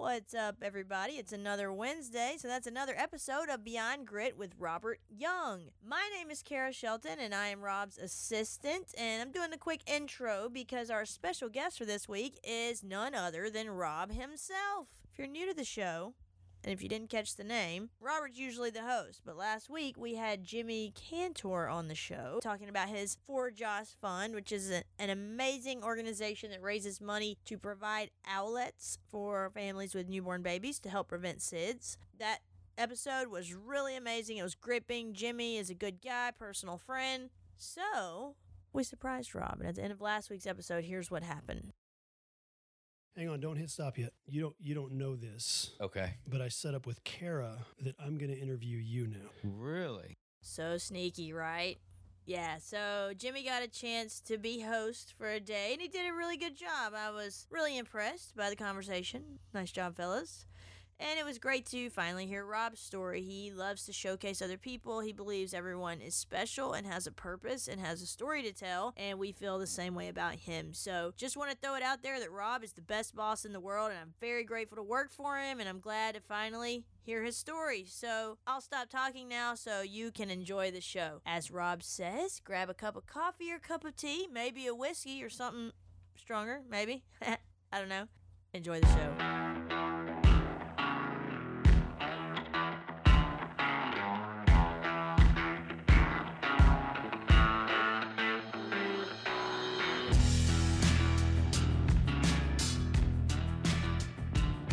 What's up, everybody? It's another Wednesday, so that's another episode of Beyond Grit with Robert Young. My name is Kara Shelton, and I am Rob's assistant. And I'm doing a quick intro because our special guest for this week is none other than Rob himself. If you're new to the show, and if you didn't catch the name, Robert's usually the host. But last week we had Jimmy Cantor on the show talking about his For Joss Fund, which is a, an amazing organization that raises money to provide Owlets for families with newborn babies to help prevent SIDS. That episode was really amazing. It was gripping. Jimmy is a good guy, personal friend. So we surprised Rob. And at the end of last week's episode, here's what happened. Hang on, don't hit stop yet. You don't you don't know this, Okay. but I set up with Kara that I'm going to interview you now. Really? So sneaky, right? Yeah, so Jimmy got a chance to be host for a day, and he did a really good job. I was really impressed by the conversation. Nice job, fellas. And it was great to finally hear Rob's story. He loves to showcase other people. He believes everyone is special and has a purpose and has a story to tell. And we feel the same way about him. So just want to throw it out there that Rob is the best boss in the world. And I'm very grateful to work for him. And I'm glad to finally hear his story. So I'll stop talking now so you can enjoy the show. As Rob says, grab a cup of coffee or a cup of tea, maybe a whiskey or something stronger, maybe. I don't know. Enjoy the show.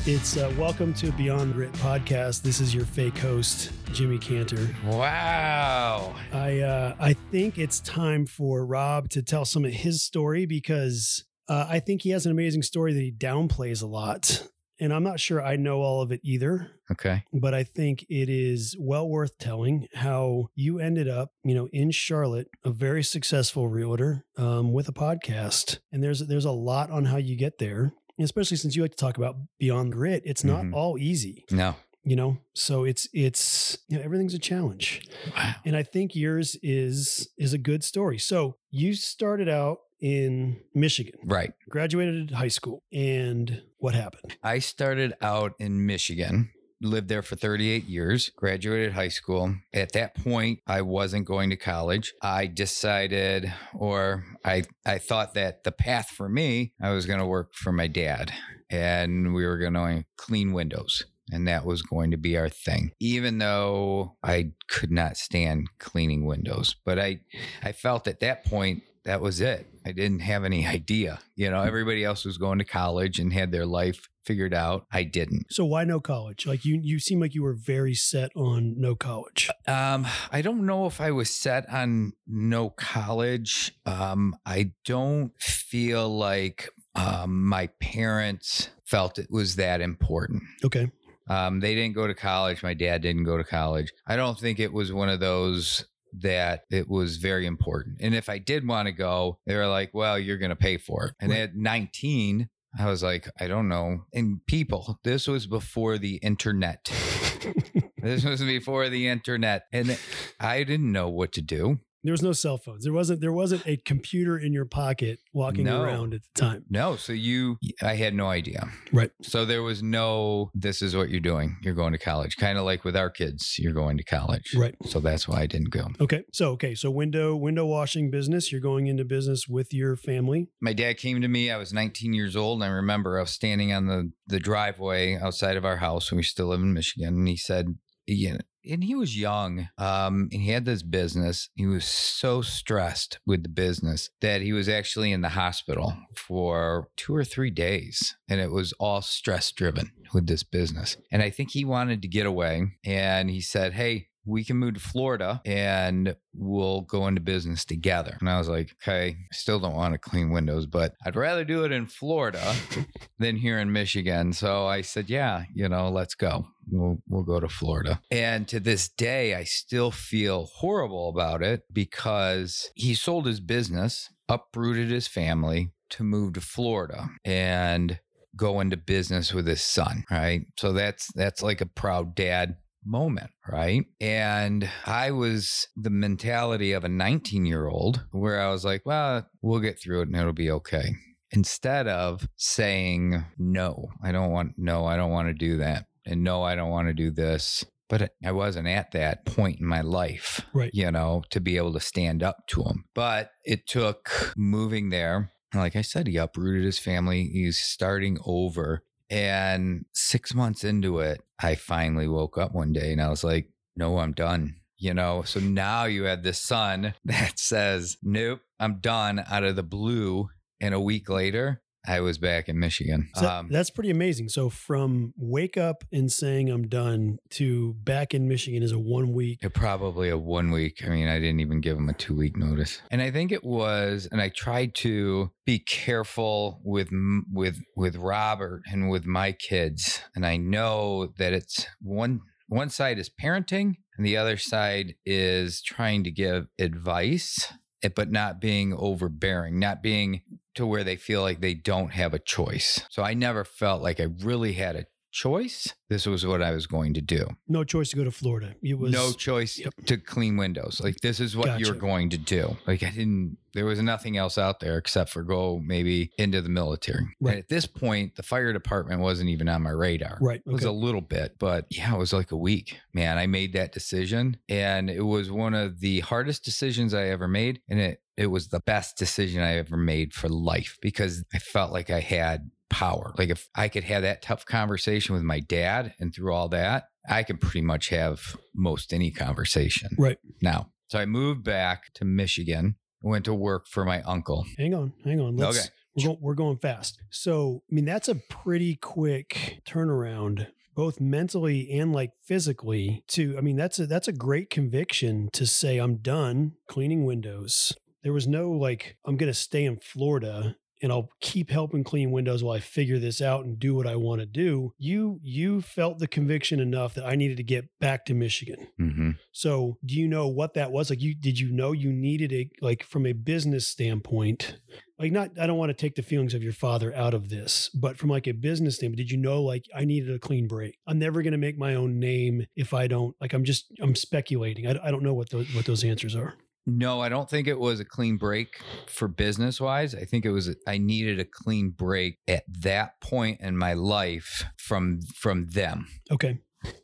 It's uh, welcome to Beyond Grit podcast. This is your fake host, Jimmy Cantor. Wow. I uh, I think it's time for Rob to tell some of his story because uh, I think he has an amazing story that he downplays a lot, and I'm not sure I know all of it either. Okay. but I think it is well worth telling how you ended up, you know, in Charlotte, a very successful realtor um, with a podcast. And there's there's a lot on how you get there, especially since you like to talk about beyond grit. It's not Mhm. all easy, No. you know. So it's it's you know everything's a challenge, Wow. and I think yours is is a good story. So you started out in Michigan, Right. graduated high school, and what happened? I started out in Michigan, lived there for 38 years, graduated high school. At that point, I wasn't going to college. I decided or I I thought that the path for me, I was going to work for my dad and we were going to clean windows. And that was going to be our thing, even though I could not stand cleaning windows. But I, I felt at that point that was it. I didn't have any idea. You know, everybody else was going to college and had their life figured out. I didn't. So why no college? Like you you seem like you were very set on no college. Um, I don't know if I was set on no college. Um, I don't feel like um, my parents felt it was that important. Okay. Um, they didn't go to college. My dad didn't go to college. I don't think it was one of those that it was very important. And if I did want to go, they were like, well, you're going to pay for it. And Right. at 19, I was like, I don't know. And people, this was before the internet. this was before the internet. And I didn't know what to do. There was no cell phones. There wasn't there wasn't a computer in your pocket walking No. around at the time. No. So you, I had no idea. Right. So there was no, this is what you're doing. You're going to college. Kind of like with our kids, you're going to college. Right. So that's why I didn't go. Okay. So okay. So window window washing business. You're going into business with your family. My dad came to me. I was 19 years old. And I remember I was standing on the, the driveway outside of our house when we still live in Michigan. And he said, yeah, and he was young. Um, and he had this business. He was so stressed with the business that he was actually in the hospital for two or three days. And it was all stress driven with this business. And I think he wanted to get away. And he said, Hey, we can move to Florida and we'll go into business together. And I was like, okay, I still don't want to clean windows, but I'd rather do it in Florida than here in Michigan. So I said, yeah, you know, let's go. We'll, we'll go to Florida. And to this day, I still feel horrible about it because he sold his business, uprooted his family to move to Florida and go into business with his son, right? So that's that's like a proud dad moment, right? And I was the mentality of a 19 year old where I was like, well, we'll get through it and it'll be okay. instead of saying, no, I don't want, no, I don't want to do that. And no, I don't want to do this. But I wasn't at that point in my life, Right. you know, to be able to stand up to him. But it took moving there. Like I said, he uprooted his family. He's starting over. And six months into it, I finally woke up one day and I was like, no, I'm done. You know, so now you have this son that says, nope, I'm done out of the blue. And a week later, I was back in Michigan. So Um, that's pretty amazing. So from wake up and saying I'm done to back in Michigan is a one week. It probably a one week. I mean, I didn't even give him a two week notice, and I think it was. And I tried to be careful with with with Robert and with my kids. And I know that it's one one side is parenting, and the other side is trying to give advice, Eh, but not being overbearing, not being to where they feel like they don't have a choice. So I never felt like I really had a choice. This was what I was going to do No choice to go to Florida. It was no choice Yep. to clean windows. Like this is what you're going to do. Like I didn't. There was nothing else out there except for go maybe into the military. Right. And at this point, the fire department wasn't even on my radar. right. It was a little bit, but yeah, it was like a week. Man, I made that decision, and it was one of the hardest decisions I ever made, and it it was the best decision I ever made for life because I felt like I had power. Like if I could have that tough conversation with my dad, and through all that, I can pretty much have most any conversation. Right. now, so I moved back to Michigan. Went to work for my uncle. hang on, hang on. Let's, Okay. We're, go, we're going fast. So, I mean, that's a pretty quick turnaround, both mentally and like physically. To, I mean, that's a that's a great conviction to say I'm done cleaning windows. There was no like I'm going to stay in Florida and I'll keep helping clean windows while I figure this out and do what I want to do. You you felt the conviction enough that I needed to get back to Michigan. Mm-hmm. So, do you know what that was? Like, you did you know you needed a like from a business standpoint? Like, not I don't want to take the feelings of your father out of this, but from like a business standpoint, did you know like I needed a clean break? I'm never going to make my own name if I don't like. I'm just I'm speculating. I, I don't know what those what those answers are. No, I don't think it was a clean break for business wise. I think it was I needed a clean break at that point in my life from from them. Okay,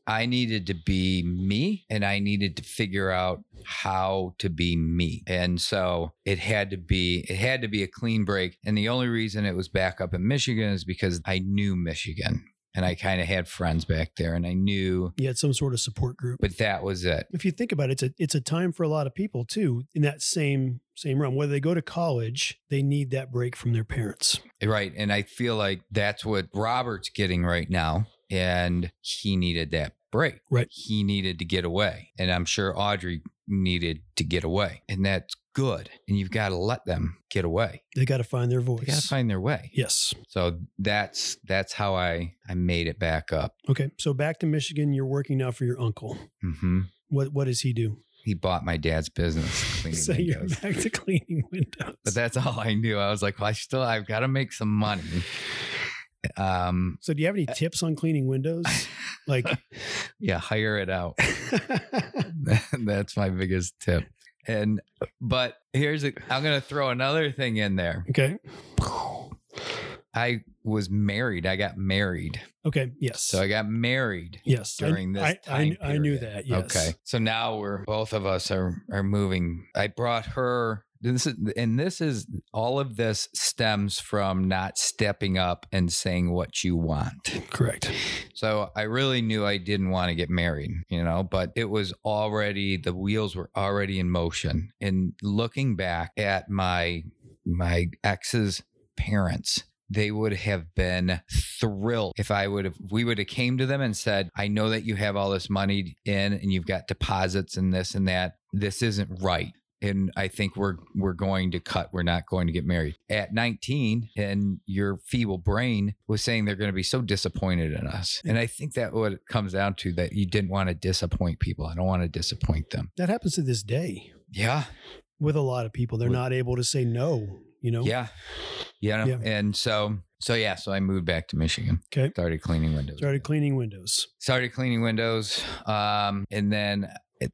I needed to be me and I needed to figure out how to be me. And so it had to be it had to be a clean break. And the only reason it was back up in Michigan is because I knew Michigan and I kind of had friends back there and I knew you had some sort of support group. but that was it. if you think about it, it's a it's a time for a lot of people too in that same same realm. Whether they go to college, they need that break from their parents. Eh, right. And I feel like that's what Robert's getting right now. And he needed that break. Right. He needed to get away. And I'm sure Audrey needed to get away. And that's good. And you've got to let them get away. They got to find their voice. They got to find their way. yes. So that's that's how I I made it back up. Okay. So back to Michigan, you're working now for your uncle. hmm What what does he do? He bought my dad's business cleaning so you're windows. back to cleaning windows. But that's all I knew. I was like, well, I still I've got to make some money. Um, so do you have any tips on cleaning windows? Like yeah, hire it out. That's my biggest tip. And but here's a I'm gonna throw another thing in there. Okay. I was married. I got married. Okay. Yes. So I got married yes. During this I, time I, I knew that. Yes. Okay. So now we're both of us are are moving. I brought her this is and this is all of this stems from not stepping up and saying what you want. Correct. So I really knew I didn't want to get married, you know, but it was already the wheels were already in motion. And looking back at my my ex's parents, they would have been thrilled if I would have we would have came to them and said, "I know that you have all this money in and you've got deposits and this and that. This isn't right." And I think we're we're going to cut. We're not going to get married at 19. And your feeble brain was saying they're going to be so disappointed in us. And I think that what it comes down to that you didn't want to disappoint people. I don't want to disappoint them. That happens to this day Yeah, with a lot of people. They're With- not able to say no. You know. yeah, yeah. Yeah. And so so yeah. So I moved back to Michigan. Okay. Started cleaning windows. Started cleaning windows. started cleaning windows um, and then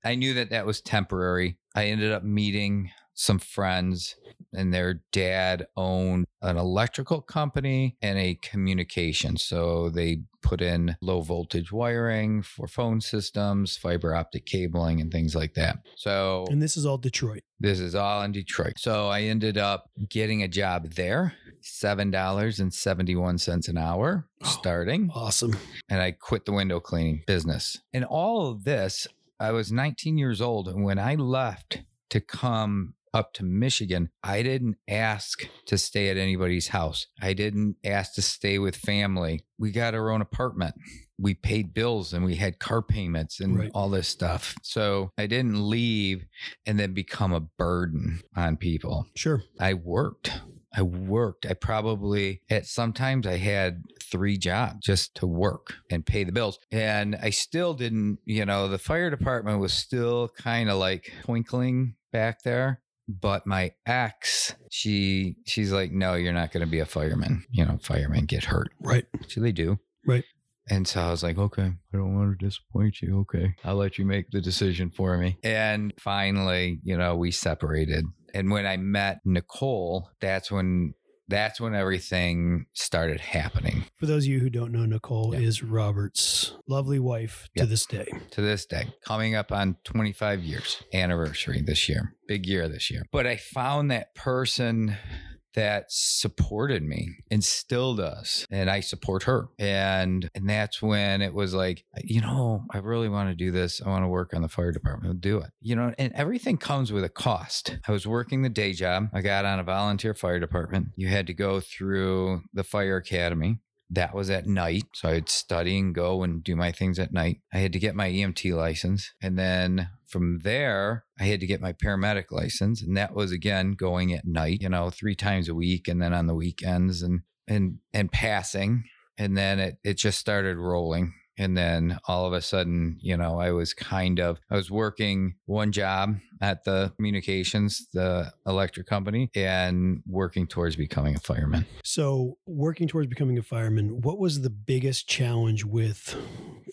i knew that that was temporary i ended up meeting some friends and their dad owned an electrical company and a communication. So they put in low voltage wiring for phone systems, fiber optic cabling, and things like that. So And this is all Detroit. this is all in Detroit. So I ended up getting a job there, $7.71 an hour Oh. starting Awesome. and I quit the window cleaning business. And all of this, I was 19 years old. And when I left to come up to Michigan, I didn't ask to stay at anybody's house. I didn't ask to stay with family. We got our own apartment. We paid bills and we had car payments and Right. all this stuff. So I didn't leave and then become a burden on people. Sure. I worked. I worked. I probably at sometimes I had three jobs just to work and pay the bills. And I still didn't, you know, the fire department was still kind of like twinkling back there. But my ex, she she's like, no, you're not going to be a fireman. You know, firemen get hurt. Right. So they do. Right. And so I was like, okay, I don't want to disappoint you. Okay. I'll let you make the decision for me. And finally, you know, we separated. And when I met Nicole, that's when that's when everything started happening For those of you who don't know, Nicole Yeah. is Robert's lovely wife to this day. to this day, coming up on 25 years anniversary this year. Big year this year. But I found that person that supported me and still does and i support her and and that's when it was like you know i really want to do this i want to work on the fire department I'll do it you know and everything comes with a cost i was working the day job i got on a volunteer fire department you had to go through the fire academy that was at night. So I'd study and go and do my things at night. I had to get my EMT license. And then from there, I had to get my paramedic license. And that was again going at night, you know, three times a week and then on the weekends and and and passing. And then it it just started rolling. And then all of a sudden, you know, I was kind of I was working one job at the communications, the electric company, and working towards becoming a fireman. So, working towards becoming a fireman, what was the biggest challenge with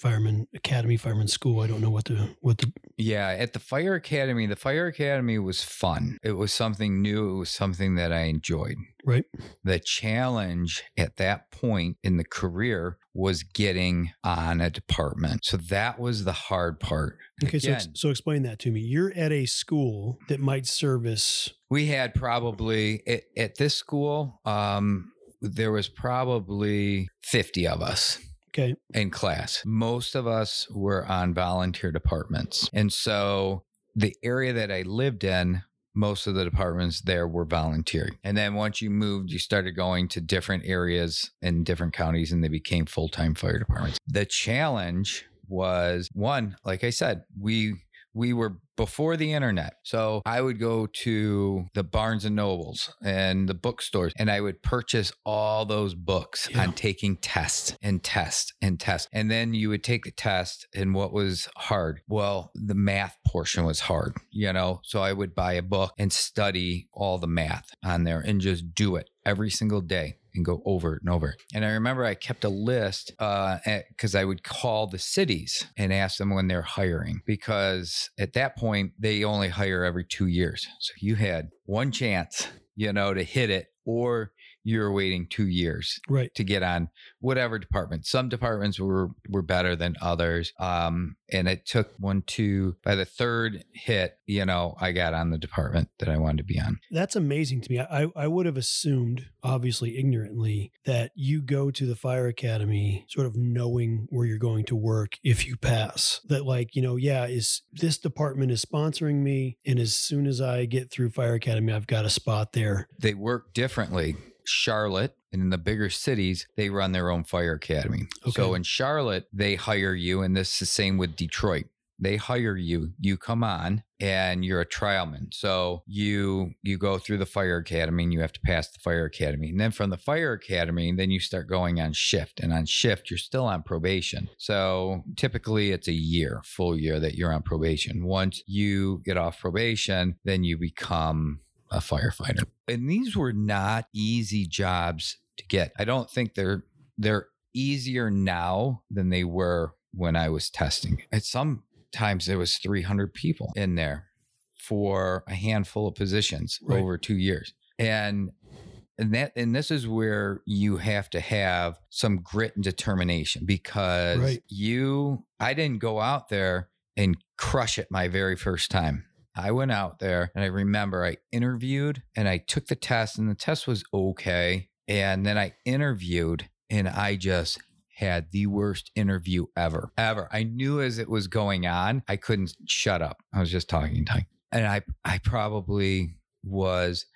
fireman academy, fireman school? I don't know what the what the Yeah, at the fire academy, the fire academy was fun. It was something new. It was something that I enjoyed. right. The challenge at that point in the career was getting on a department. So that was the hard part. Okay, so ex- so explain that to me. You're at a school that might service we had probably at, at this school, um, there was probably 50 of us. okay, in class. Most of us were on volunteer departments. And so the area that I lived in, most of the departments there were volunteering. And then once you moved, you started going to different areas in different counties and they became full time fire departments. The challenge was one, like I said, we we were before the internet. So I would go to the Barnes and Nobles and the bookstores and I would purchase all those books Yeah. on taking tests and tests and tests. And then you would take the test and what was hard? Well, the math portion was hard, you know? So I would buy a book and study all the math on there and just do it every single day and go over and over. And I remember I kept a list uh, because I would call the cities and ask them when they're hiring because at that point they only hire every two years. So you had one chance, you know, to hit it, or you're waiting two years right. to get on whatever department. Some departments were were better than others. Um, and it took one, two. By the third hit, you know, I got on the department that I wanted to be on. That's amazing to me. I, I would have assumed, obviously ignorantly, that you go to the fire academy sort of knowing where you're going to work if you pass. That, like, you know, yeah, is this department is sponsoring me. And as soon as I get through fire academy, I've got a spot there. They work differently. Charlotte and in the bigger cities, they run their own fire academy. So in Charlotte, they hire you, and this is the same with Detroit. They hire you, you come on and you're a trialman. So you you go through the fire academy and you have to pass the fire academy. And then from the fire academy, then you start going on shift. And on shift, you're still on probation. So typically it's a year, full year that you're on probation. Once you get off probation, then you become a firefighter. And these were not easy jobs to get. I don't think they're they're easier now than they were when I was testing. At some times there was 300 people in there for a handful of positions Right. over two years. And and that and this is where you have to have some grit and determination because Right. you I didn't go out there and crush it my very first time. I went out there and I remember I interviewed and I took the test and the test was okay. And then I interviewed and I just had the worst interview ever, ever. I knew as it was going on, I couldn't shut up. I was just talking, talking. And I, I probably was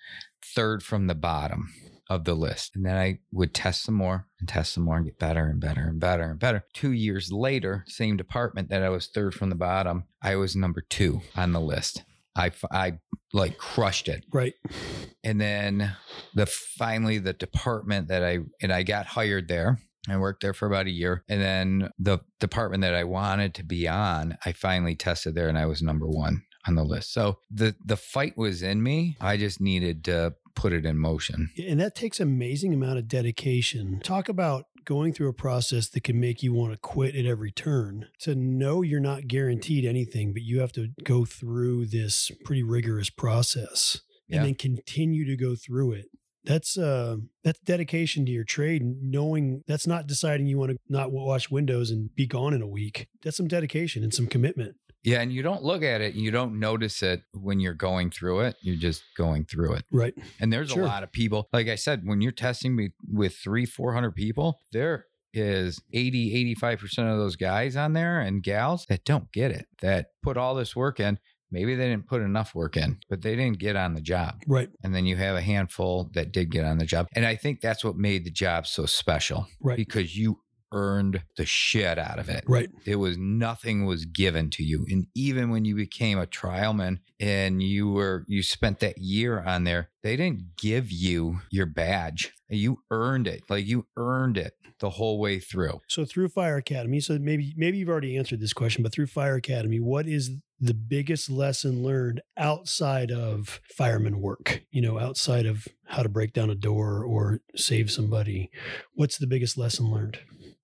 third from the bottom of the list. And then I would test some more and test some more and get better and better and better and better. Two years later, same department that I was third from the bottom, I was number two on the list. I, I like crushed it Right. and then the finally the department that I and I got hired there. I worked there for about a year, and then the department that I wanted to be on, I finally tested there, and I was number one on the list. So the the fight was in me. I just needed to put it in motion. And that takes amazing amount of dedication. Talk about going through a process that can make you want to quit at every turn. To know you're not guaranteed anything, but you have to go through this pretty rigorous process Yeah. and then continue to go through it. That's uh that's dedication to your trade and knowing that's not deciding you want to not wash windows and be gone in a week. That's some dedication and some commitment. Yeah, and you don't look at it, you don't notice it when you're going through it. You're just going through it. Right. And there's Sure. a lot of people, like I said, when you're testing me with three, 400 people, there is 80, 85% of those guys on there and gals that don't get it, that put all this work in. Maybe they didn't put enough work in, but they didn't get on the job. Right. And then you have a handful that did get on the job. And I think that's what made the job so special Right. because you earned the shit out of it. Right. It was nothing was given to you. And even when you became a trialman and you were you spent that year on there, they didn't give you your badge. You earned it. Like you earned it the whole way through. So through Fire Academy, so maybe maybe you've already answered this question, but through Fire Academy, what is the biggest lesson learned outside of fireman work? You know, outside of how to break down a door or save somebody. What's the biggest lesson learned?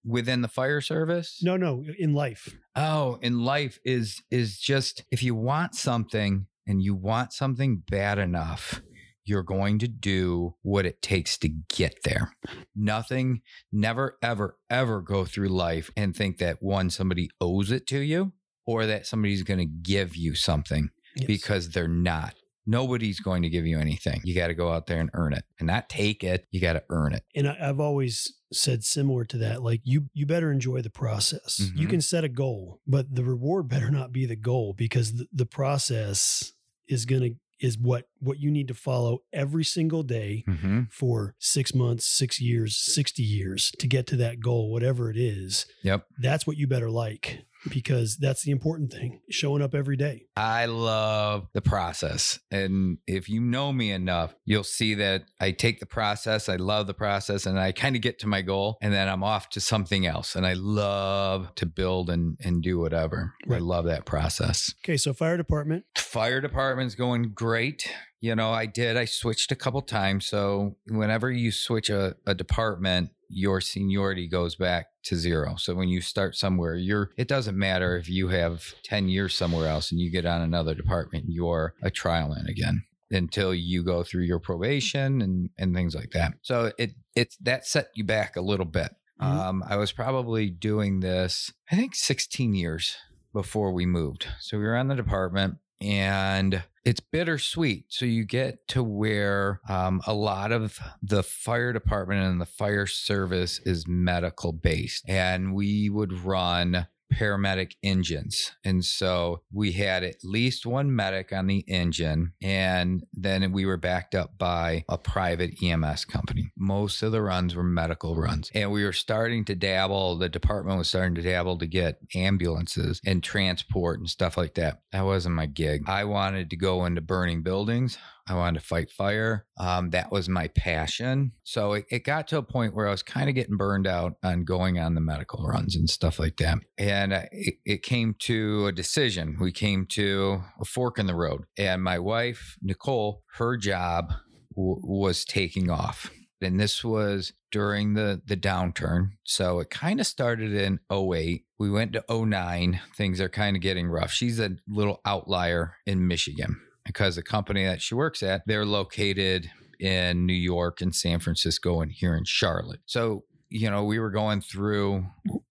Within the fire service? No, no, in life. Oh, in life is is just if you want something and you want something bad enough, you're going to do what it takes to get there. Nothing, never, ever, ever go through life and think that one, somebody owes it to you or that somebody's going to give you something Yes. because they're not. Nobody's going to give you anything. You got to go out there and earn it and not take it. You got to earn it. and I, I've always said similar to that like you you better enjoy the process you Mhm. can set a goal but the reward better not be the goal because the, the process is gonna is what what you need to follow every single day Mm-hmm. for six months six years 60 years to get to that goal whatever it is Yep. that's what you better like because that's the important thing showing up every day I love the process. And if you know me enough, you'll see that I take the process, I love the process, and I kind of get to my goal, and then I'm off to something else. And I love to build and, and do whatever. I love that process. okay so fire department Fire department's going great. You know, I did, I switched a couple times. So whenever you switch a, a department, your seniority goes back to zero. So when you start somewhere, you're it doesn't matter if you have 10 years somewhere else and you get on another department, you're a trialman again until you go through your probation and and things like that. So it it's that set you back a little bit. Mhm. Um, I was probably doing this, I think 16 years before we moved. So we were on the department and it's bittersweet. So you get to where um, a lot of the fire department and the fire service is medical based, and we would run paramedic engines. And so we had at least one medic on the engine, and then we were backed up by a private EMS company. Most of the runs were medical runs. And we were starting to dabble, the department was starting to dabble to get ambulances and transport and stuff like that. That wasn't my gig. I wanted to go into burning buildings. I wanted to fight fire. Um, that was my passion. So it, it got to a point where I was kind of getting burned out on going on the medical runs and stuff like that. And it, it came to a decision. We came to a fork in the road. And my wife, Nicole, her job w- was taking off. And this was during the, the downturn. So it kind of started in 08. We went to 09. Things are kind of getting rough. She's a little outlier in Michigan. Because the company that she works at, they're located in New York and San Francisco and here in Charlotte. So, you know, we were going through,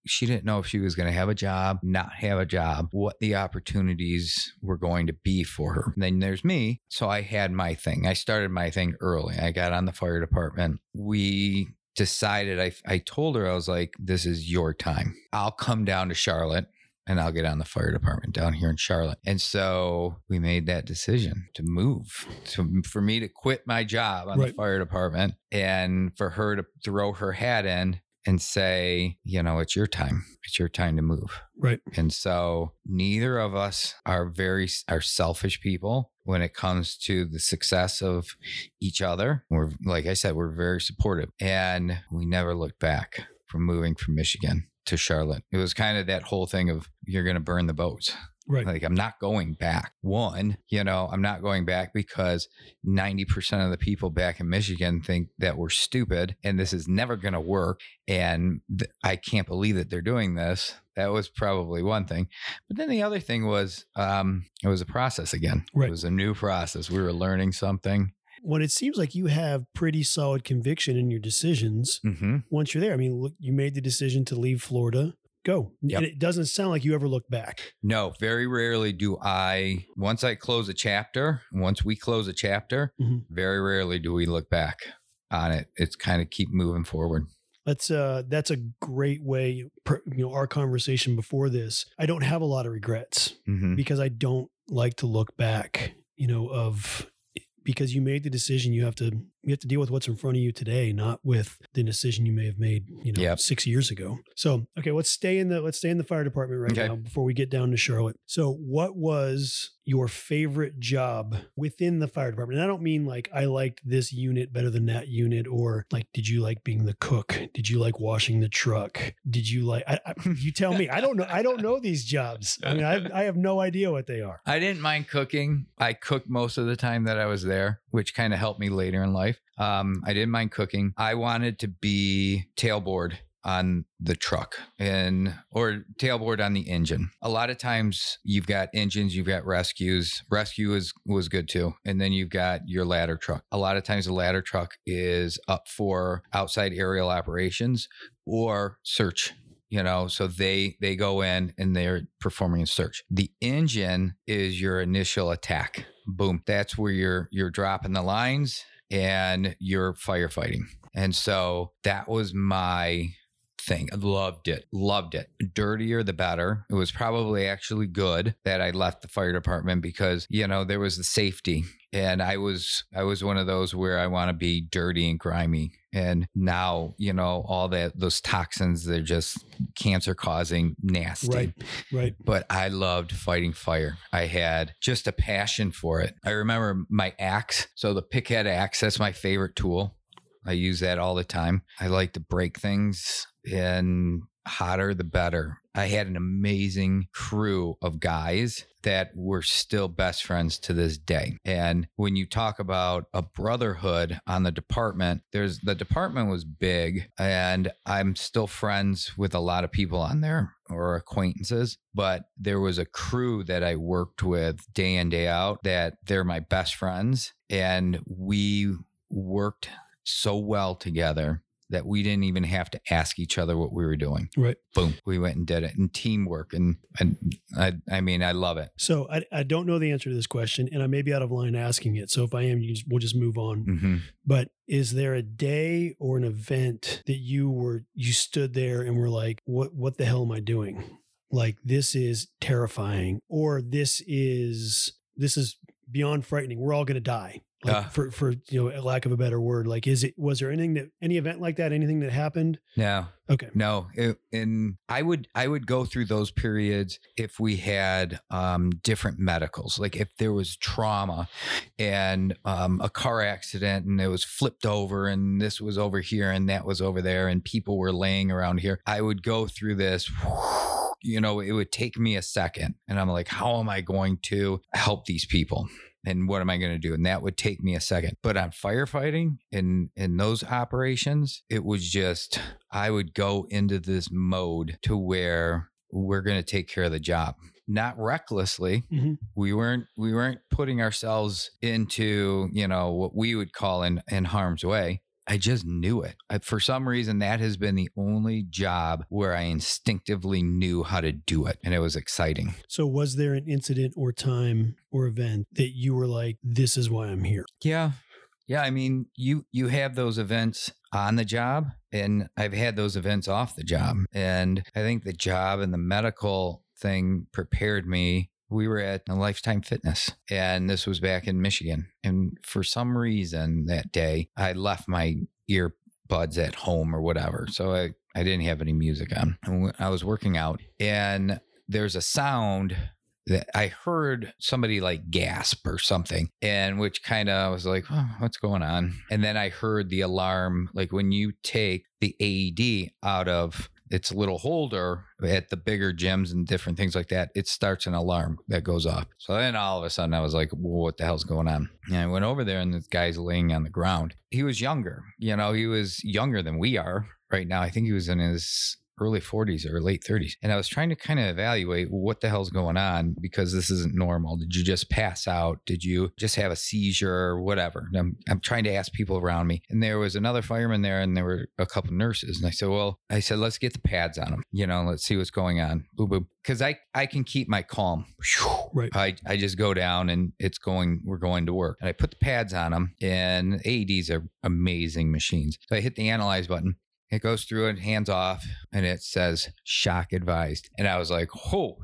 she didn't know if she was going to have a job, not have a job, what the opportunities were going to be for her. And then there's me. So I had my thing. I started my thing early. I got on the fire department. We decided, I, I told her, I was like, this is your time. I'll come down to Charlotte and I'll get on the fire department down here in Charlotte. And so we made that decision to move, to, for me to quit my job on Right. the fire department and for her to throw her hat in and say, you know, it's your time. It's your time to move. Right. And so neither of us are very are selfish people when it comes to the success of each other. We're like I said, we're very supportive and we never looked back from moving from Michigan to Charlotte. It was kind of that whole thing of you're going to burn the boats. Right. Like I'm not going back. One, you know, I'm not going back because 90% of the people back in Michigan think that we're stupid and this is never going to work and th- I can't believe that they're doing this. That was probably one thing. But then the other thing was um it was a process again. Right. It was a new process. We were learning something. When it seems like you have pretty solid conviction in your decisions Mhm. once you're there. I mean, look, you made the decision to leave Florida. Go. Yep. And it doesn't sound like you ever look back. No, very rarely do I once I close a chapter, once we close a chapter, Mhm. very rarely do we look back on it. It's kind of keep moving forward. That's uh that's a great way. Per, you know, our conversation before this, I don't have a lot of regrets Mhm. because I don't like to look back. You know, of because you made the decision, you have to you have to deal with what's in front of you today, not with the decision you may have made. You know, Yep. six years ago. So okay, let's stay in the let's stay in the fire department right Okay. now before we get down to Charlotte. So what was your favorite job within the fire department? And I don't mean like I liked this unit better than that unit, or like did you like being the cook? Did you like washing the truck? Did you like? I, I, you tell me. I don't know. I don't know these jobs. I mean, I, I have no idea what they are. I didn't mind cooking. I cooked most of the time that I was there, which kind of helped me later in life. Um, I didn't mind cooking. I wanted to be tailboard on the truck and or tailboard on the engine. A lot of times you've got engines, you've got rescues. Rescue is was good too. And then you've got your ladder truck. A lot of times the ladder truck is up for outside aerial operations or search you know so they they go in and they're performing a search the engine is your initial attack boom that's where you're you're dropping the lines and you're firefighting. And so that was my thing I loved it loved it dirtier the better it was probably actually good that i left the fire department because you know there was the safety and i was i was one of those where i want to be dirty and grimy and now you know all that those toxins they're just cancer causing nasty Right. Right. but I loved fighting fire. I had just a passion for it. I remember my axe. So the pickhead axe, that's my favorite tool. I use that all the time. I like to break things and hotter the better. I had an amazing crew of guys that were still best friends to this day. And when you talk about a brotherhood on the department, there's the department was big and I'm still friends with a lot of people on there or acquaintances, but there was a crew that I worked with day in day out that they're my best friends and we worked so well together that we didn't even have to ask each other what we were doing. Right. Boom, we went and did it and teamwork and and I I mean I love it. So I, I don't know the answer to this question, and I may be out of line asking it. So if I am, you just, we'll just move on. hmm But is there a day or an event that you were you stood there and were like, "What what the hell am I doing? Like this is terrifying, or this is this is beyond frightening. We're all going to die." Like Yeah. for for you know, lack of a better word, like is it was there anything that any event like that, anything that happened? No, Okay, no. It, and I would I would go through those periods if we had um, different medicals, like if there was trauma and um, a car accident and it was flipped over and this was over here and that was over there and people were laying around here. I would go through this. You know, it would take me a second, and I'm like, how am I going to help these people? And what am I going to do? And that would take me a second. But on firefighting and in those operations, it was just I would go into this mode to where we're going to take care of the job. not recklessly. Mhm. We weren't we weren't putting ourselves into, you know, what we would call in in harm's way. I just knew it. I, for some reason, that has been the only job where I instinctively knew how to do it. And it was exciting. So, was there an incident or time or event that you were like, this is why I'm here? Yeah. Yeah. I mean, you you have those events on the job and I've had those events off the job. And I think the job and the medical thing prepared me. We were at a lifetime fitness and this was back in Michigan. And for some reason that day I left my earbuds at home or whatever. So I, I didn't have any music on. And I was working out and there's a sound that I heard somebody like gasp or something, and which kind of was like, oh, what's going on? And then I heard the alarm, like when you take the AED out of its a little holder at the bigger gyms and different things like that, it starts an alarm that goes off. So then all of a sudden I was like, well, what the hell's going on? And I went over there and this guy's laying on the ground. He was younger, you know, he was younger than we are right now. I think he was in his early 40s or late 30s. And I was trying to kind of evaluate what the hell's going on because this isn't normal. Did you just pass out? Did you just have a seizure or whatever? And I'm, I'm trying to ask people around me. And there was another fireman there and there were a couple nurses. And I said, well, I said, let's get the pads on him. You know, let's see what's going on. Boop, boop. Cause I, I can keep my calm. Right. I, I just go down and it's going, we're going to work. And I put the pads on them and AEDs are amazing machines. So I hit the analyze button it goes through and hands off, and it says shock advised. And I was like, oh,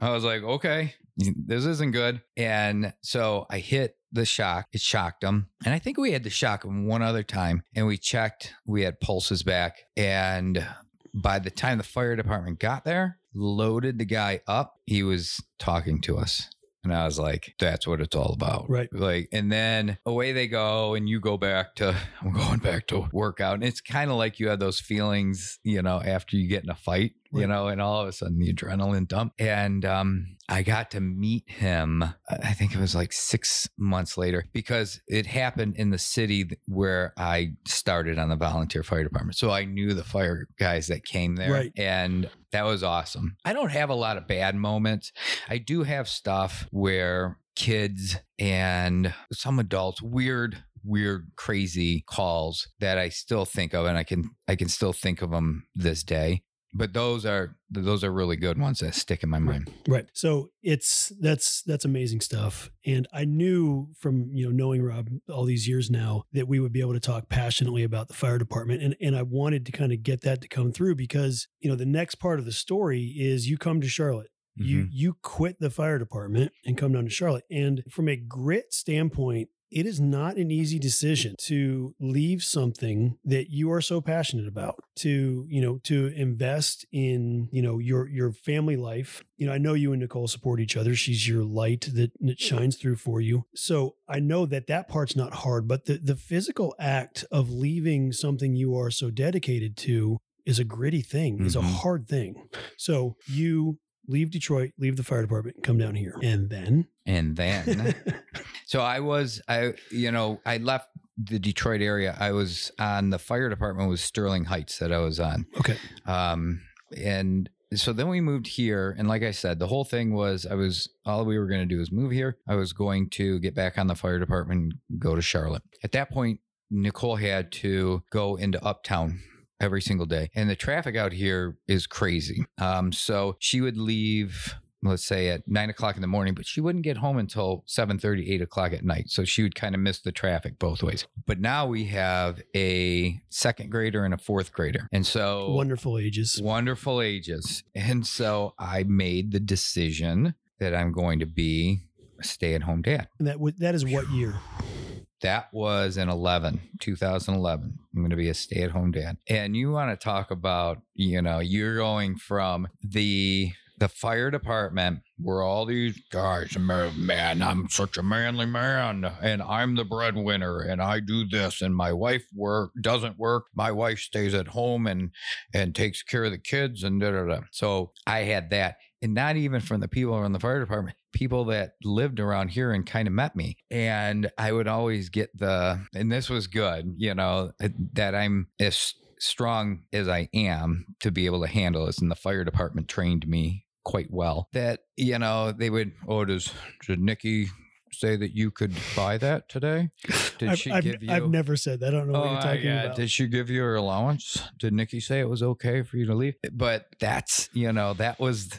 I was like, okay, this isn't good. And so I hit the shock. It shocked him. And I think we had to shock one other time. And we checked, we had pulses back. And by the time the fire department got there, loaded the guy up, he was talking to us. And I was like, that's what it's all about. Right. Like, and then away they go, and you go back to, I'm going back to workout. And it's kind of like you have those feelings, you know, after you get in a fight, you know, and all of a sudden the adrenaline dump. And um, I got to meet him, I think it was like six months later, because it happened in the city where I started on the volunteer fire department. So I knew the fire guys that came there. Right. And that was awesome. I don't have a lot of bad moments. I do have stuff where kids and some adults, weird, weird, crazy calls that I still think of, and I can I can still think of them this day. But those are those are really good ones that stick in my mind. Right. So it's that's that's amazing stuff. And I knew from, you know, knowing Rob all these years now that we would be able to talk passionately about the fire department. And and I wanted to kind of get that to come through because, you know, the next part of the story is you come to Charlotte. You mm-hmm. you quit the fire department and come down to Charlotte. And from a grit standpoint, it is not an easy decision to leave something that you are so passionate about to you know to invest in you know your your family life. You know i know you and nicole support each other. She's your light that, that shines through for you. So i know that that part's not hard but the the physical act of leaving something you are so dedicated to is a gritty thing is a Mhm. hard thing. So you leave detroit leave the fire department come down here and then And then So I was, I, you know, I left the Detroit area. I was on the fire department was Sterling Heights that I was on. okay Um, and so then we moved here. And like I said, the whole thing was I was, all we were going to do was move here. I was going to get back on the fire department, go to Charlotte. At that point, Nicole had to go into uptown every single day. And the traffic out here is crazy. Um, so she would leave let's say at nine o'clock in the morning, but she wouldn't get home until 7 8 o'clock at night. So she would kind of miss the traffic both ways. But now we have a second grader and a fourth grader. And so wonderful ages wonderful ages. And so I made the decision that I'm going to be a stay at home dad. and that would that is what year That was in 11, 2011. I'm going to be a stay at home dad. And you want to talk about, you know, you're going from the the fire department where all these guys, man, I'm such a manly man and I'm the breadwinner and I do this and my wife work doesn't work. My wife stays at home and and takes care of the kids and da da da. So I had that. And not even from the people around the fire department, people that lived around here and kind of met me. And I would always get the, and this was good, you know, that I'm as strong as I am to be able to handle this. And the fire department trained me quite well. That you know they would. Oh, does did Nikki say that you could buy that today? Did I've, she I've, give you? I've never said that. I don't know what Oh you're my talking God. about. Did she give you her allowance? Did Nikki say it was okay for you to leave? But that's, you know, that was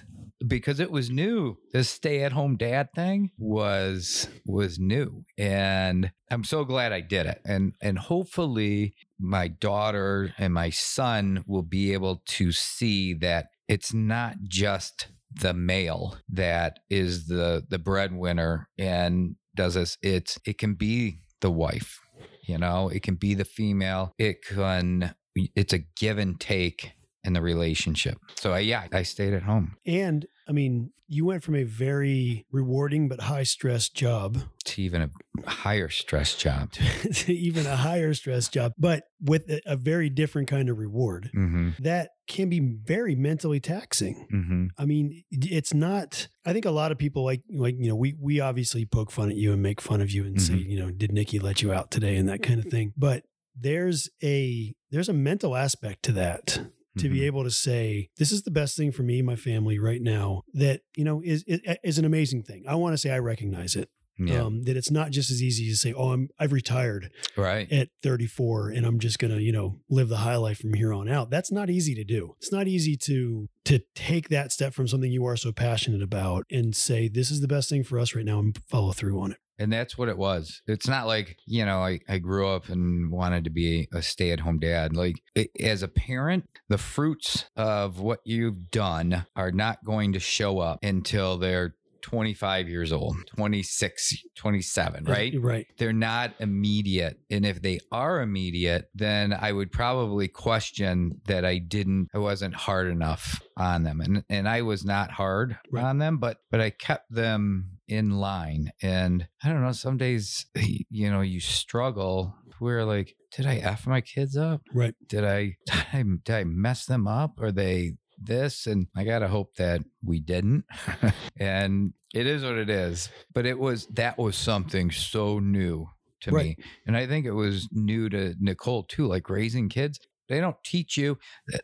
because it was new. This stay at home dad thing was was new. And I'm so glad I did it. And and hopefully my daughter and my son will be able to see that it's not just the male that is the the breadwinner and does this. It's it can be the wife you know it can be the female it can it's a give and take in the relationship so I, yeah i stayed at home And I mean, you went from a very rewarding but high stress job to even a higher stress job to even a higher stress job, but with a, a very different kind of reward mm-hmm that can be very mentally taxing. mm-hmm I mean, it's not. I think a lot of people like like you know we we obviously poke fun at you and make fun of you and say Mhm. you know did Nikki let you out today and that kind of thing. But there's a there's a mental aspect to that to be Mhm. able to say this is the best thing for me and my family right now that you know is is, is an amazing thing. I want to say I recognize it. yeah Um, that it's not just as easy to say oh I'm I've retired right at 34 and I'm just going to, you know, live the high life from here on out. That's not easy to do. It's not easy to to take that step from something you are so passionate about and say this is the best thing for us right now and follow through on it. And that's what it was it's not like you know i, I grew up and wanted to be a stay-at-home dad like it, as a parent the fruits of what you've done are not going to show up until they're 25 years old 26 27 right Right. they're not immediate. And if they are immediate, then I would probably question that I didn't, I wasn't hard enough on them. And and I was not hard Right. on them, but but I kept them in line. And I don't know, some days you know, you struggle where like, did I F my kids up? Right. Did I did I, did I mess them up? Are they this and I gotta hope that we didn't. and it is what it is. But it was that was something so new to Right. me. And I think it was new to Nicole too, like raising kids. They don't teach you.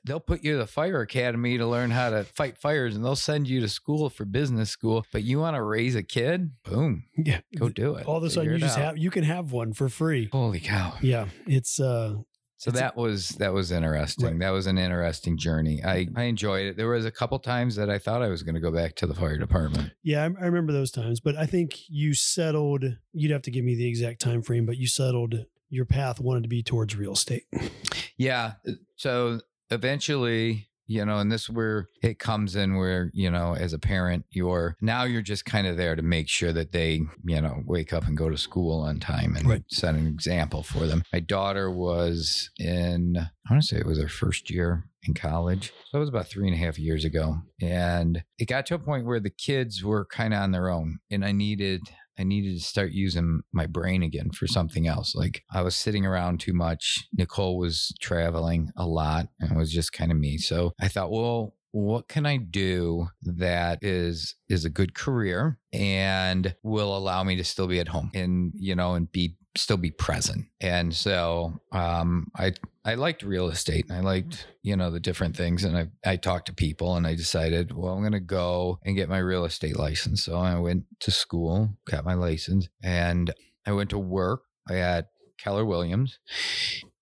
They'll put you to the fire academy to learn how to fight fires and they'll send you to school for business school. But you want to raise a kid? Boom. Yeah. Go do it. All of a sudden you just out. have you can have one for free. Holy cow. Yeah. It's uh So It's a- that was that was interesting. Right. That was an interesting journey. I I enjoyed it. There was a couple times that I thought I was going to go back to the fire department. yeah, I, I remember those times, but I think you settled you'd have to give me the exact time frame, but you settled your path wanted to be towards real estate. Yeah. So eventually, you know, and this where it comes in where, you know, as a parent, you're now you're just kind of there to make sure that they, you know, wake up and go to school on time and Right. set an example for them. My daughter was in, I want to say it was her first year in college. So it was about three and a half years ago. And it got to a point where the kids were kind of on their own and I needed I needed to start using my brain again for something else. Like I was sitting around too much. Nicole was traveling a lot and it was just kind of me. So I thought, well, what can I do that is is a good career and will allow me to still be at home and you know and be still be present. And so um I I liked real estate and I liked, you know, the different things. And I, I talked to people and I decided, well, I'm going to go and get my real estate license. So I went to school, got my license, and I went to work I at Keller Williams.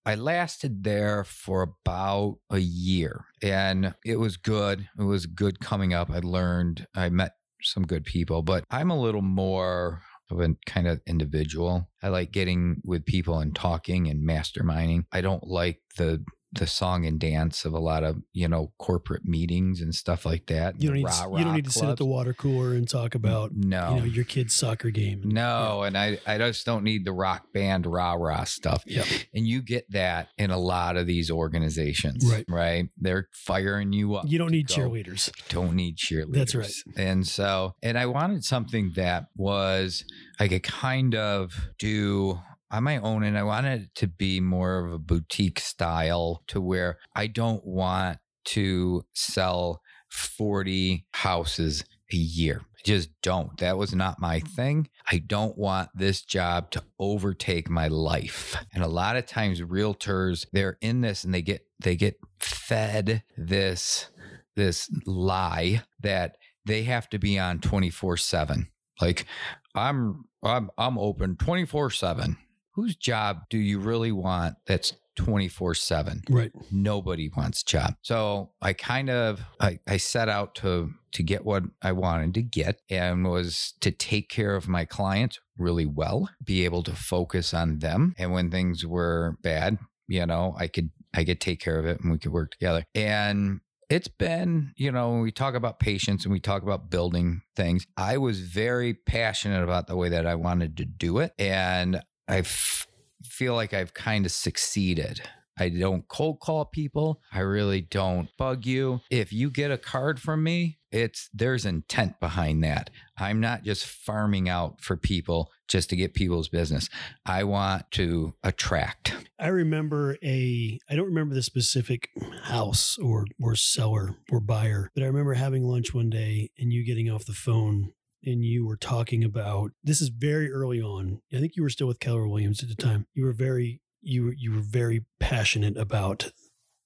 I lasted there for about a year and it was good. It was good coming up. I learned, I met some good people, but I'm a little more of a kind of individual. I like getting with people and talking and masterminding. I don't like the the song and dance of a lot of you know corporate meetings and stuff like that. You don't need rah-rah you don't need to sit at the water cooler and talk about no you know your kid's soccer game. no, and I, I just don't need the rock band rah rah stuff. Yep. And you get that in a lot of these organizations. Right. Right. They're firing you up. You don't need go. cheerleaders. Don't need cheerleaders. That's right. And so, and I wanted something that was I could kind of do on my own, and I wanted it to be more of a boutique style to where I don't want to sell 40 houses a year. I just don't. That was not my thing. I don't want this job to overtake my life. And a lot of times realtors, they're in this and they get they get fed this this lie that they have to be on 24 7. Like I'm I'm I'm open 24 7. Whose job do you really want that's 24 7 Right. nobody wants job. So i kind of I, I set out to to get what i wanted to get and was to take care of my clients really well be able to focus on them. And when things were bad you know i could i could take care of it and we could work together. And it's been, you know, when we talk about patience and we talk about building things, I was very passionate about the way that I wanted to do it. And I f- feel like I've kind of succeeded. I don't cold call people. I really don't bug you. If you get a card from me, it's there's intent behind that. I'm not just farming out for people just to get people's business. I want to attract. I remember a I don't remember the specific house or or seller or buyer, but I remember having lunch one day and you getting off the phone and you were talking about this is very early on. I think you were still with Keller Williams at the time. You were very you were you were very passionate about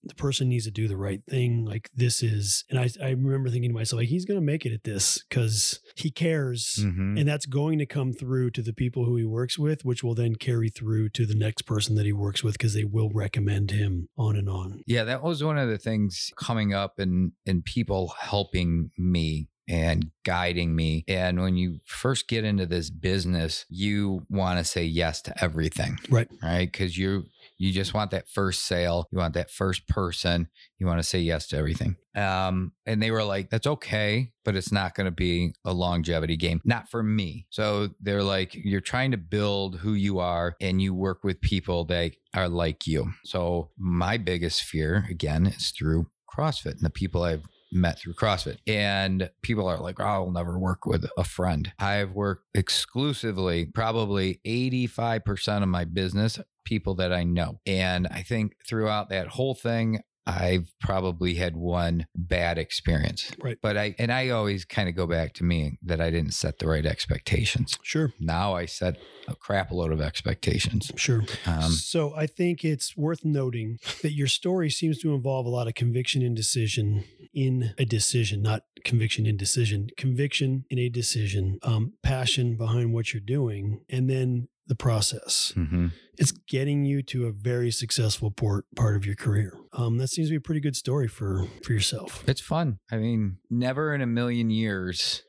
the person needs to do the right thing. Like this is, and I, I remember thinking to myself, like he's going to make it at this because he cares, Mhm. and that's going to come through to the people who he works with, which will then carry through to the next person that he works with because they will recommend him on and on. Yeah, that was one of the things coming up and and people helping me and guiding me. And when you first get into this business, you want to say yes to everything. Right. Right? Cuz you you just want that first sale, you want that first person, you want to say yes to everything. Um and they were like that's okay, but it's not going to be a longevity game. Not for me. So they're like you're trying to build who you are and you work with people that are like you. So my biggest fear again is through CrossFit and the people I've met through CrossFit. And people are like, oh, I'll never work with a friend. I've worked exclusively, probably 85% of my business, people that I know. And I think throughout that whole thing, I've probably had one bad experience. Right. But I, and I always kind of go back to me that I didn't set the right expectations. Sure, Now I set a crap load of expectations. sure. Um, so I think it's worth noting that your story seems to involve a lot of conviction and decision in a decision, not conviction in decision, conviction in a decision, um, passion behind what you're doing, and then the process. mhm. It's getting you to a very successful port, part of your career. Um, that seems to be a pretty good story for for yourself. It's fun. I mean, never in a million years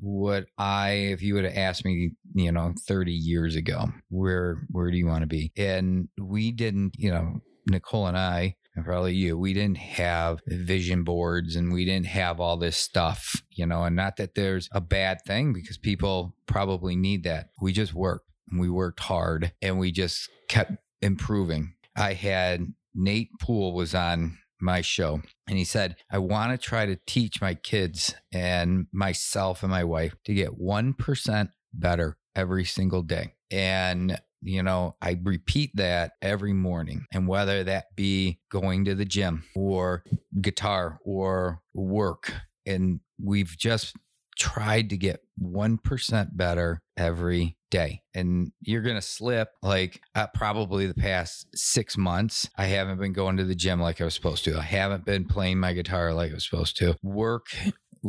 would I, if you would have asked me, you know, 30 years ago, where where do you want to be? And we didn't, you know, Nicole and I, and probably you, we didn't have vision boards and we didn't have all this stuff, you know, and not that there's a bad thing because people probably need that. We just worked and we worked hard and we just kept improving. I had Nate Poole was on my show and he said, I want to try to teach my kids and myself and my wife to get 1% better every single day. And you know, I repeat that every morning. And whether that be going to the gym or guitar or work, and we've just tried to get 1% better every day. And you're going to slip like uh, probably the past six months. I haven't been going to the gym like I was supposed to. I haven't been playing my guitar like I was supposed to. Work.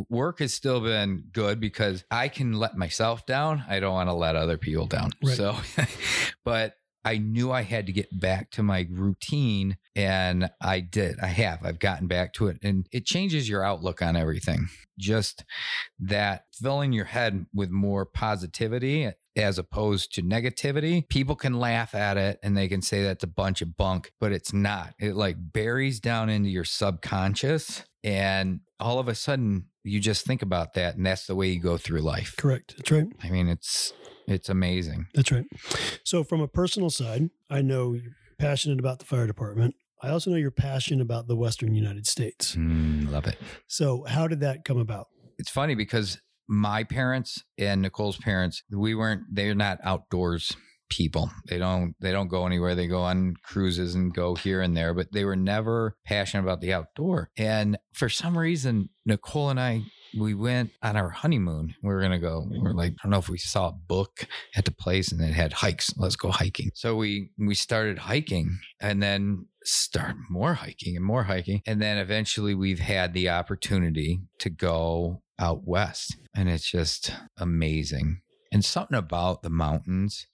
Work has still been good because I can let myself down. I don't want to let other people down. Right. So, but I knew I had to get back to my routine and I did. I have. I've gotten back to it and it changes your outlook on everything. Just that filling your head with more positivity as opposed to negativity. People can laugh at it and they can say that's a bunch of bunk, but it's not. It like buries down into your subconscious and all of a sudden you just think about that and that's the way you go through life. Correct. That's right. I mean, it's it's amazing. That's right. So, from a personal side, I know you're passionate about the fire department. I also know you're passionate about the Western United States. Mm, love it. So, how did that come about? It's funny because my parents and Nicole's parents, we weren't they're not outdoors people. They don't they don't go anywhere. They go on cruises and go here and there, but they were never passionate about the outdoor. And for some reason, Nicole and I we went on our honeymoon. We were gonna go. We are like, I don't know if we saw a book at the place and it had hikes. Let's go hiking. So we we started hiking and then start more hiking and more hiking. And then eventually we've had the opportunity to go out west. And it's just amazing and something about the mountains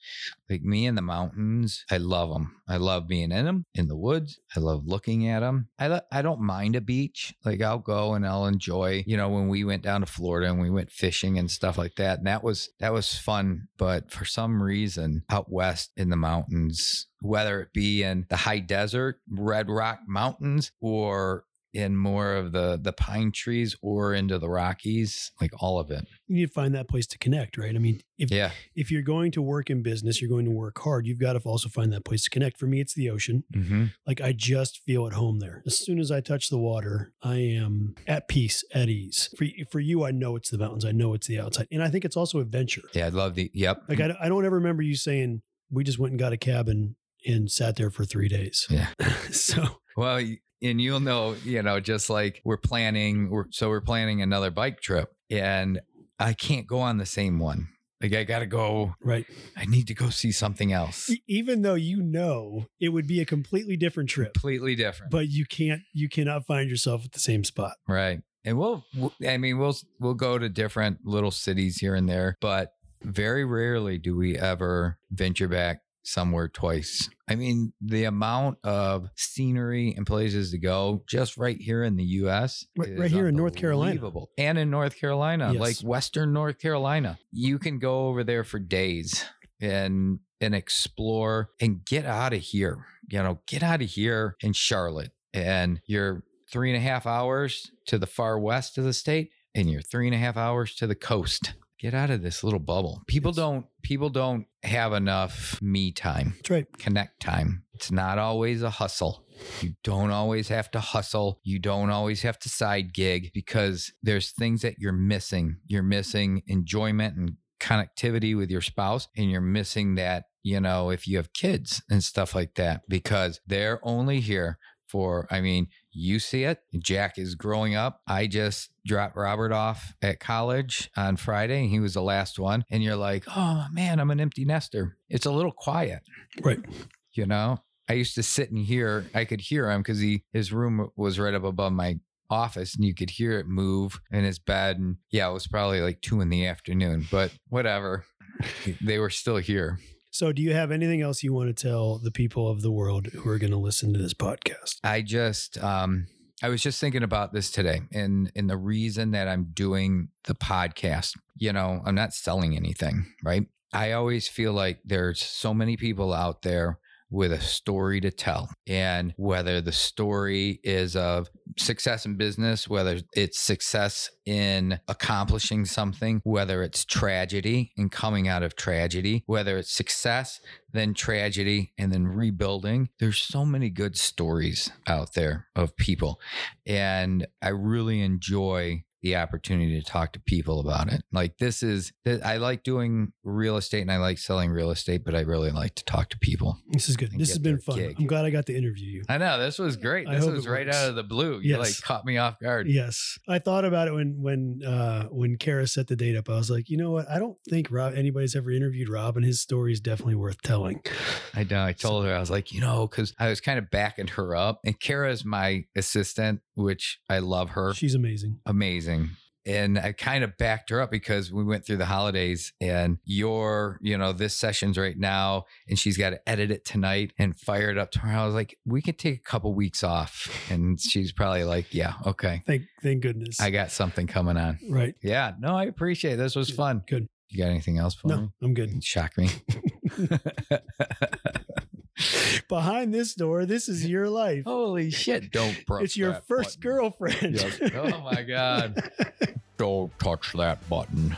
like me in the mountains i love them i love being in them in the woods. I love looking at them i, I don't mind a beach. Like i'll go and i'll enjoy you know when we went down to florida and we went fishing and stuff like that and that was that was fun. But for some reason out west in the mountains whether it be in the high desert red rock mountains or in more of the the pine trees or into the Rockies, like all of it. You need to find that place to connect, right? I mean, if yeah. if you're going to work in business, you're going to work hard. You've got to also find that place to connect. For me, it's the ocean. Mm-hmm. Like I just feel at home there. As soon as I touch the water, I am at peace, at ease. For for you, I know it's the mountains. I know it's the outside, and I think it's also adventure. Yeah, I love the. Yep. Like I, I don't ever remember you saying we just went and got a cabin and sat there for three days. Yeah. so well, and you'll know, you know, just like we're planning, we're, so we're planning another bike trip, and I can't go on the same one. Like I got to go. Right. I need to go see something else. Even though you know it would be a completely different trip. Completely different. But you can't. You cannot find yourself at the same spot. Right. And we'll. I mean, we'll we'll go to different little cities here and there, but very rarely do we ever venture back somewhere twice. I mean, the amount of scenery and places to go just right here in the US. Right, right here in North Carolina. And in North Carolina, yes. like Western North Carolina. You can go over there for days and and explore and get out of here. You know, get out of here in Charlotte. And you're three and a half hours to the far west of the state, and you're three and a half hours to the coast get out of this little bubble. People yes. don't people don't have enough me time. That's right. Connect time. It's not always a hustle. You don't always have to hustle. You don't always have to side gig because there's things that you're missing. You're missing enjoyment and connectivity with your spouse and you're missing that, you know, if you have kids and stuff like that because they're only here for I mean, you see it. Jack is growing up. I just dropped Robert off at college on Friday, and he was the last one. And you're like, oh man, I'm an empty nester. It's a little quiet. Right. You know, I used to sit and hear, I could hear him because he his room was right up above my office and you could hear it move in his bed. And yeah, it was probably like two in the afternoon, but whatever. they were still here. So, do you have anything else you want to tell the people of the world who are going to listen to this podcast? I just, um, I was just thinking about this today, and and the reason that I'm doing the podcast, you know, I'm not selling anything, right? I always feel like there's so many people out there with a story to tell. And whether the story is of success in business, whether it's success in accomplishing something, whether it's tragedy and coming out of tragedy, whether it's success, then tragedy, and then rebuilding. There's so many good stories out there of people. And I really enjoy the opportunity to talk to people about it. Like this is, I like doing real estate and I like selling real estate, but I really like to talk to people. This is good. This has been fun. Gig. I'm glad I got to interview you. I know this was great. This was right out of the blue. You yes. like caught me off guard. Yes, I thought about it when when uh when Kara set the date up. I was like, you know what? I don't think Rob anybody's ever interviewed Rob, and his story is definitely worth telling. I know. I told so, her I was like, you know, because I was kind of backing her up, and Kara is my assistant, which I love her. She's amazing. Amazing and I kind of backed her up because we went through the holidays and your, you know, this session's right now and she's got to edit it tonight and fire it up tomorrow. I was like, we could take a couple weeks off. And she's probably like, yeah, okay. Thank, thank goodness. I got something coming on. Right. Yeah. No, I appreciate it. This was fun. Good. You got anything else for no, me? I'm good. Shock me. Behind this door, this is your life. Holy shit. Don't press It's your first button. girlfriend. Yep. Oh my God. Don't touch that button.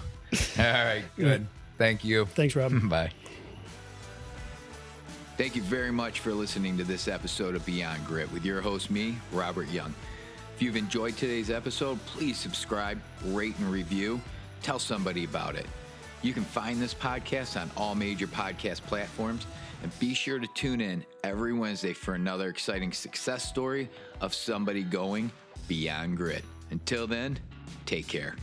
All right. Good. Thank you. Thanks, Rob. Bye. Thank you very much for listening to this episode of Beyond Grit with your host, me, Robert Young. If you've enjoyed today's episode, please subscribe, rate, and review. Tell somebody about it. You can find this podcast on all major podcast platforms and be sure to tune in every Wednesday for another exciting success story of somebody going beyond grit. Until then, take care.